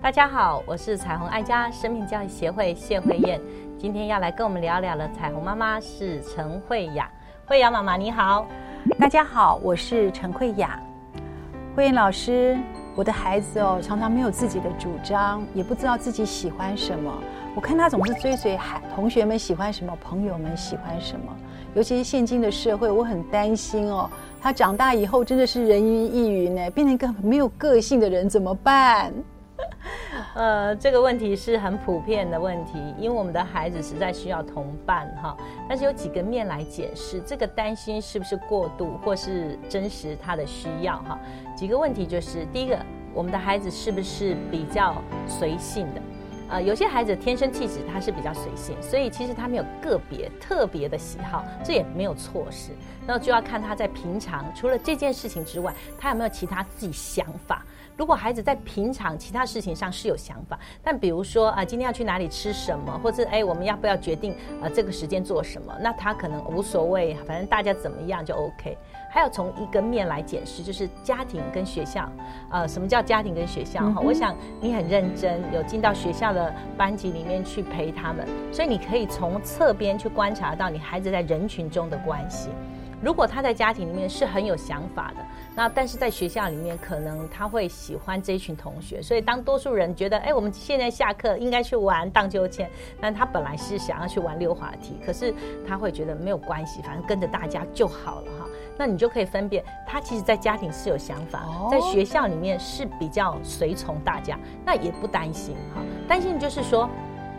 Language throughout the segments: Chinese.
大家好，我是彩虹爱家生命教育协会谢慧燕，今天要来跟我们聊聊的彩虹妈妈是陈慧雅。慧雅妈妈你好，大家好，我是陈慧雅。慧燕老师，我的孩子哦，常常没有自己的主张，也不知道自己喜欢什么。我看他总是追随孩同学们喜欢什么，朋友们喜欢什么。尤其是现今的社会，我很担心哦，他长大以后真的是人云亦云呢，变成一个没有个性的人，怎么办？呃，这个问题是很普遍的问题，因为我们的孩子实在需要同伴哈。但是有几个面来解释，这个担心是不是过度，或是真实他的需要哈？几个问题就是，第一个，我们的孩子是不是比较随性的？呃，有些孩子天生气质他是比较随性，所以其实他没有个别特别的喜好，这也没有错事。那就要看他在平常除了这件事情之外，他有没有其他自己想法。如果孩子在平常其他事情上是有想法，但比如说啊，今天要去哪里吃什么，或者哎，我们要不要决定呃这个时间做什么？那他可能无所谓，反正大家怎么样就 OK。还有从一个面来解释，就是家庭跟学校。呃，什么叫家庭跟学校？哈，我想你很认真，有进到学校的班级里面去陪他们，所以你可以从侧边去观察到你孩子在人群中的关系。如果他在家庭里面是很有想法的，那但是在学校里面可能他会喜欢这一群同学，所以当多数人觉得，哎，我们现在下课应该去玩荡秋千，但他本来是想要去玩溜滑梯，可是他会觉得没有关系，反正跟着大家就好了哈。那你就可以分辨，他其实在家庭是有想法，在学校里面是比较随从大家，那也不担心哈。担心就是说。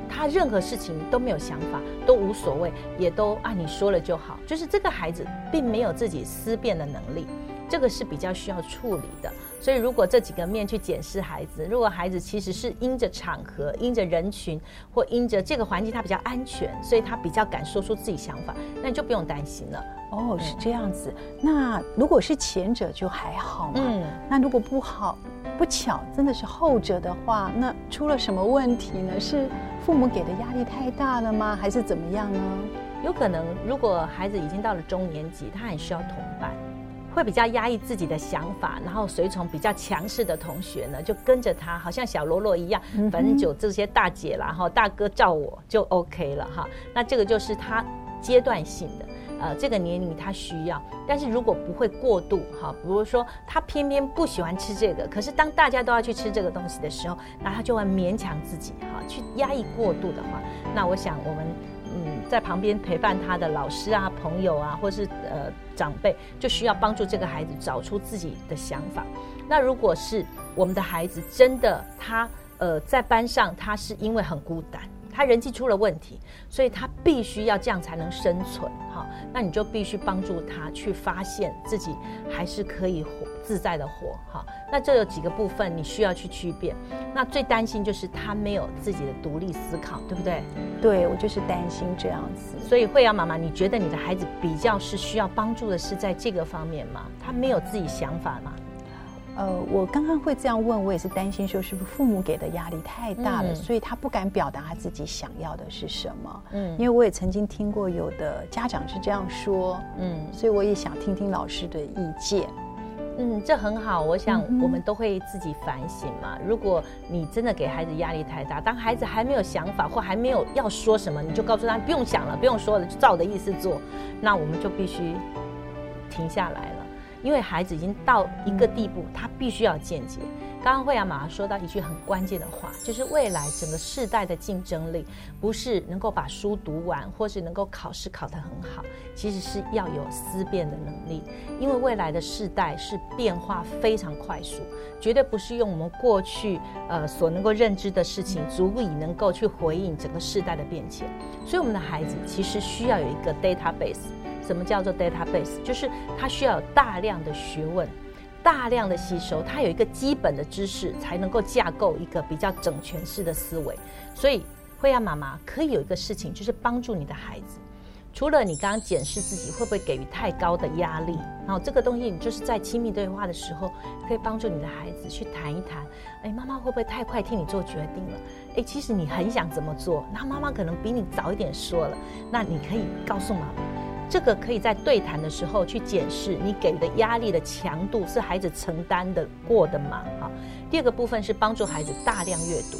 他任何事情都没有想法，都无所谓，也都按你说了就好。就是这个孩子并没有自己思辨的能力，这个是比较需要处理的。所以如果这几个面去检视孩子，如果孩子其实是因着场合、因着人群或因着这个环境他比较安全，所以他比较敢说出自己想法，那你就不用担心了。哦，是这样子。那如果是前者就还好嘛。嗯。那如果不好不巧真的是后者的话，那出了什么问题呢？是？父母给的压力太大了吗？还是怎么样呢？有可能，如果孩子已经到了中年级，他很需要同伴，会比较压抑自己的想法，然后随从比较强势的同学呢，就跟着他，好像小喽啰一样，反正就这些大姐啦，哈，大哥照我就 OK 了哈。那这个就是他阶段性的。呃，这个年龄他需要，但是如果不会过度哈，比如说他偏偏不喜欢吃这个，可是当大家都要去吃这个东西的时候，那他就会勉强自己哈，去压抑过度的话，那我想我们嗯在旁边陪伴他的老师啊、朋友啊，或是呃长辈，就需要帮助这个孩子找出自己的想法。那如果是我们的孩子真的他呃在班上他是因为很孤单。他人际出了问题，所以他必须要这样才能生存，哈。那你就必须帮助他去发现自己还是可以活自在的活，哈。那这有几个部分你需要去区别。那最担心就是他没有自己的独立思考，对不对？对，我就是担心这样子。所以慧瑶妈妈，你觉得你的孩子比较是需要帮助的是在这个方面吗？他没有自己想法吗？呃，我刚刚会这样问，我也是担心说，是不是父母给的压力太大了，所以他不敢表达他自己想要的是什么。嗯，因为我也曾经听过有的家长是这样说，嗯，所以我也想听听老师的意见。嗯，这很好，我想我们都会自己反省嘛。如果你真的给孩子压力太大，当孩子还没有想法或还没有要说什么，你就告诉他不用想了，不用说了，就照我的意思做，那我们就必须停下来了。因为孩子已经到一个地步，他必须要见解。刚刚慧雅马上说到一句很关键的话，就是未来整个世代的竞争力，不是能够把书读完，或是能够考试考得很好，其实是要有思辨的能力。因为未来的世代是变化非常快速，绝对不是用我们过去呃所能够认知的事情，足以能够去回应整个世代的变迁。所以我们的孩子其实需要有一个 database。什么叫做 database？就是他需要有大量的学问，大量的吸收，他有一个基本的知识，才能够架构一个比较整全式的思维。所以，慧亚妈妈可以有一个事情，就是帮助你的孩子。除了你刚刚检视自己会不会给予太高的压力，然后这个东西你就是在亲密对话的时候，可以帮助你的孩子去谈一谈。哎，妈妈会不会太快替你做决定了？哎，其实你很想怎么做，那妈妈可能比你早一点说了，那你可以告诉妈妈。这个可以在对谈的时候去检视你给的压力的强度是孩子承担的过的吗？哈。第二个部分是帮助孩子大量阅读，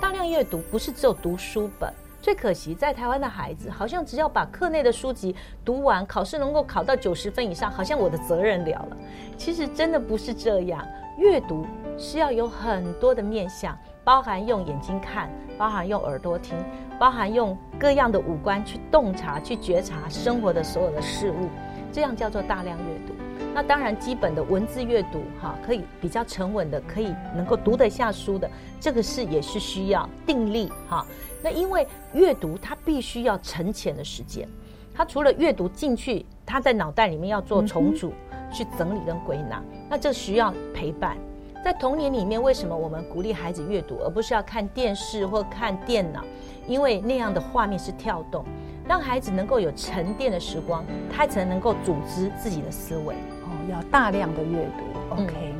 大量阅读不是只有读书本。最可惜，在台湾的孩子好像只要把课内的书籍读完，考试能够考到九十分以上，好像我的责任了了。其实真的不是这样，阅读是要有很多的面向，包含用眼睛看，包含用耳朵听，包含用各样的五官去洞察、去觉察生活的所有的事物，这样叫做大量阅读。那当然，基本的文字阅读，哈，可以比较沉稳的，可以能够读得下书的，这个是也是需要定力，哈。那因为阅读它必须要沉潜的时间，它除了阅读进去，它在脑袋里面要做重组、去整理跟归纳，那这需要陪伴。在童年里面，为什么我们鼓励孩子阅读，而不是要看电视或看电脑？因为那样的画面是跳动，让孩子能够有沉淀的时光，他才能够组织自己的思维。哦要大量的阅读，OK。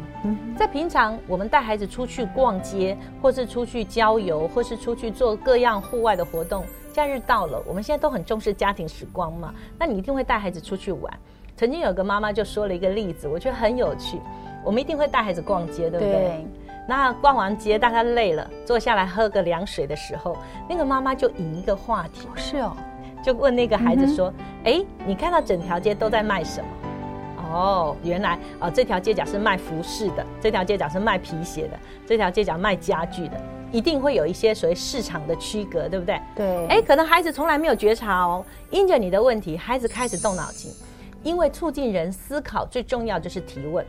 在平常我们带孩子出去逛街，或是出去郊游，或是出去做各样户外的活动。假日到了，我们现在都很重视家庭时光嘛，那你一定会带孩子出去玩。曾经有个妈妈就说了一个例子，我觉得很有趣。我们一定会带孩子逛街，对不对？那逛完街，大家累了，坐下来喝个凉水的时候，那个妈妈就引一个话题，是哦，就问那个孩子说：“哎，你看到整条街都在卖什么？”哦，原来啊，这条街角是卖服饰的，这条街角是卖皮鞋的，这条街角卖家具的，一定会有一些所谓市场的区隔，对不对？对。哎，可能孩子从来没有觉察哦，因着你的问题，孩子开始动脑筋，因为促进人思考最重要就是提问。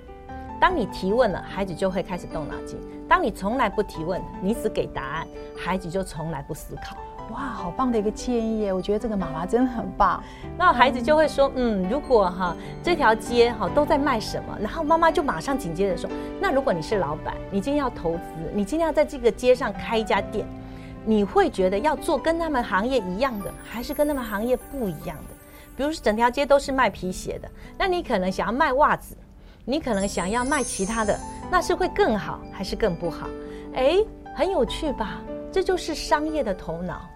当你提问了，孩子就会开始动脑筋；当你从来不提问，你只给答案，孩子就从来不思考。哇，好棒的一个建议耶！我觉得这个妈妈真的很棒。那孩子就会说，嗯，如果哈这条街哈都在卖什么，然后妈妈就马上紧接着说，那如果你是老板，你今天要投资，你今天要在这个街上开一家店，你会觉得要做跟他们行业一样的，还是跟他们行业不一样的？比如说整条街都是卖皮鞋的，那你可能想要卖袜子，你可能想要卖其他的，那是会更好还是更不好？哎，很有趣吧？这就是商业的头脑。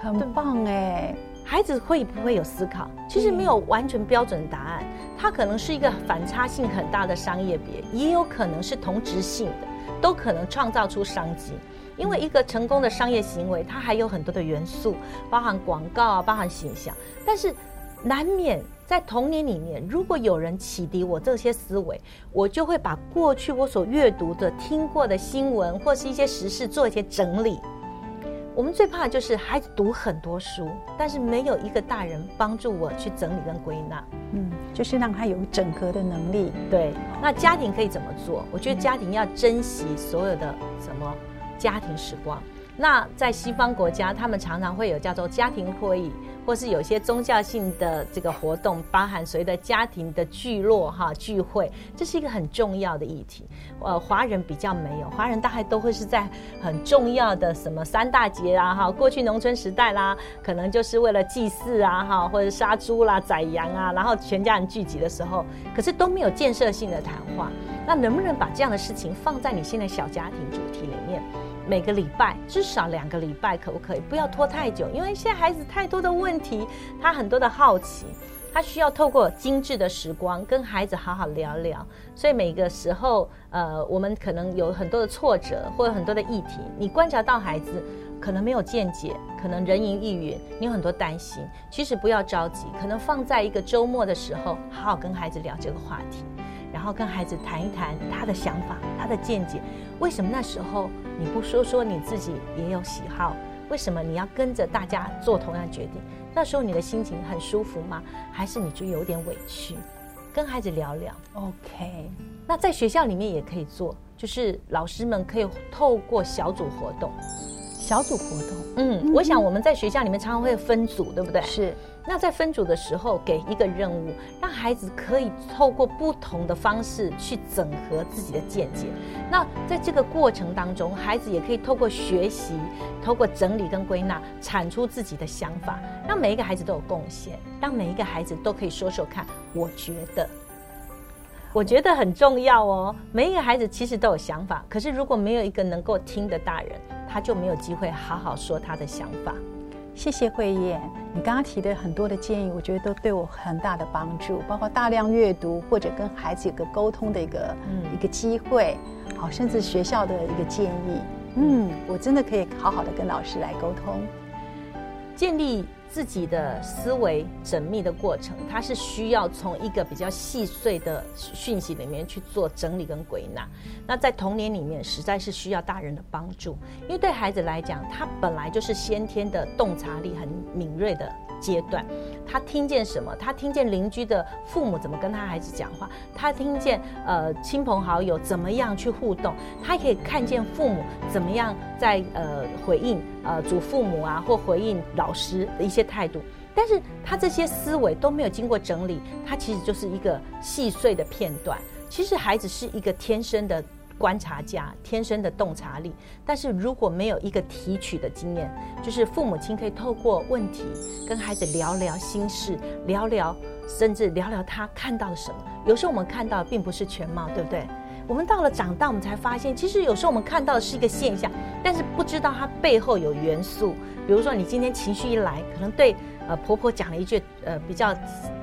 很棒哎，孩子会不会有思考？其实没有完全标准答案，它可能是一个反差性很大的商业别，也有可能是同质性的，都可能创造出商机。因为一个成功的商业行为，它还有很多的元素，包含广告啊，包含形象。但是难免在童年里面，如果有人启迪我这些思维，我就会把过去我所阅读的、听过的新闻或是一些时事做一些整理。我们最怕的就是孩子读很多书，但是没有一个大人帮助我去整理跟归纳。嗯，就是让他有整合的能力。对，那家庭可以怎么做？我觉得家庭要珍惜所有的什么家庭时光。那在西方国家，他们常常会有叫做家庭会议。或是有些宗教性的这个活动，包含所谓的家庭的聚落哈聚会，这是一个很重要的议题。呃，华人比较没有，华人大概都会是在很重要的什么三大节啊哈，过去农村时代啦，可能就是为了祭祀啊哈，或者杀猪啦、宰羊啊，然后全家人聚集的时候，可是都没有建设性的谈话。那能不能把这样的事情放在你现在小家庭主题里面？每个礼拜至少两个礼拜，可不可以？不要拖太久，因为现在孩子太多的问题，他很多的好奇，他需要透过精致的时光跟孩子好好聊聊。所以每个时候，呃，我们可能有很多的挫折，或者很多的议题，你观察到孩子可能没有见解，可能人云亦云，你有很多担心。其实不要着急，可能放在一个周末的时候，好好跟孩子聊这个话题。然后跟孩子谈一谈他的想法、他的见解，为什么那时候你不说说你自己也有喜好？为什么你要跟着大家做同样决定？那时候你的心情很舒服吗？还是你就有点委屈？跟孩子聊聊，OK。那在学校里面也可以做，就是老师们可以透过小组活动。小组活动，嗯，我想我们在学校里面常常会分组，对不对？是。那在分组的时候，给一个任务，让孩子可以透过不同的方式去整合自己的见解。那在这个过程当中，孩子也可以透过学习，透过整理跟归纳，产出自己的想法，让每一个孩子都有贡献，让每一个孩子都可以说说看。我觉得，我觉得很重要哦。每一个孩子其实都有想法，可是如果没有一个能够听的大人。他就没有机会好好说他的想法，谢谢慧燕，你刚刚提的很多的建议，我觉得都对我很大的帮助，包括大量阅读或者跟孩子有个沟通的一个嗯一个机会，好，甚至学校的一个建议，嗯，我真的可以好好的跟老师来沟通，建立。自己的思维缜密的过程，它是需要从一个比较细碎的讯息里面去做整理跟归纳。那在童年里面，实在是需要大人的帮助，因为对孩子来讲，他本来就是先天的洞察力很敏锐的。阶段，他听见什么？他听见邻居的父母怎么跟他孩子讲话？他听见呃亲朋好友怎么样去互动？他可以看见父母怎么样在呃回应呃祖父母啊，或回应老师的一些态度。但是他这些思维都没有经过整理，他其实就是一个细碎的片段。其实孩子是一个天生的。观察家天生的洞察力，但是如果没有一个提取的经验，就是父母亲可以透过问题跟孩子聊聊心事，聊聊甚至聊聊他看到了什么。有时候我们看到并不是全貌，对不对？我们到了长大，我们才发现，其实有时候我们看到的是一个现象，但是不知道它背后有元素。比如说，你今天情绪一来，可能对呃婆婆讲了一句呃比较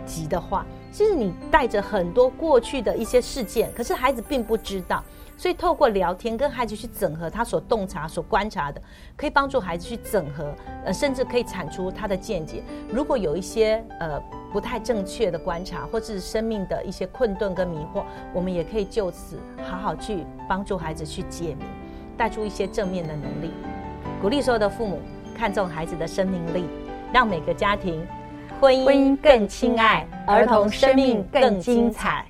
急的话，其实你带着很多过去的一些事件，可是孩子并不知道。所以，透过聊天跟孩子去整合他所洞察、所观察的，可以帮助孩子去整合，呃，甚至可以产出他的见解。如果有一些呃不太正确的观察，或者是生命的一些困顿跟迷惑，我们也可以就此好好去帮助孩子去解明，带出一些正面的能力。鼓励所有的父母看重孩子的生命力，让每个家庭婚姻更亲爱，儿童生命更精彩。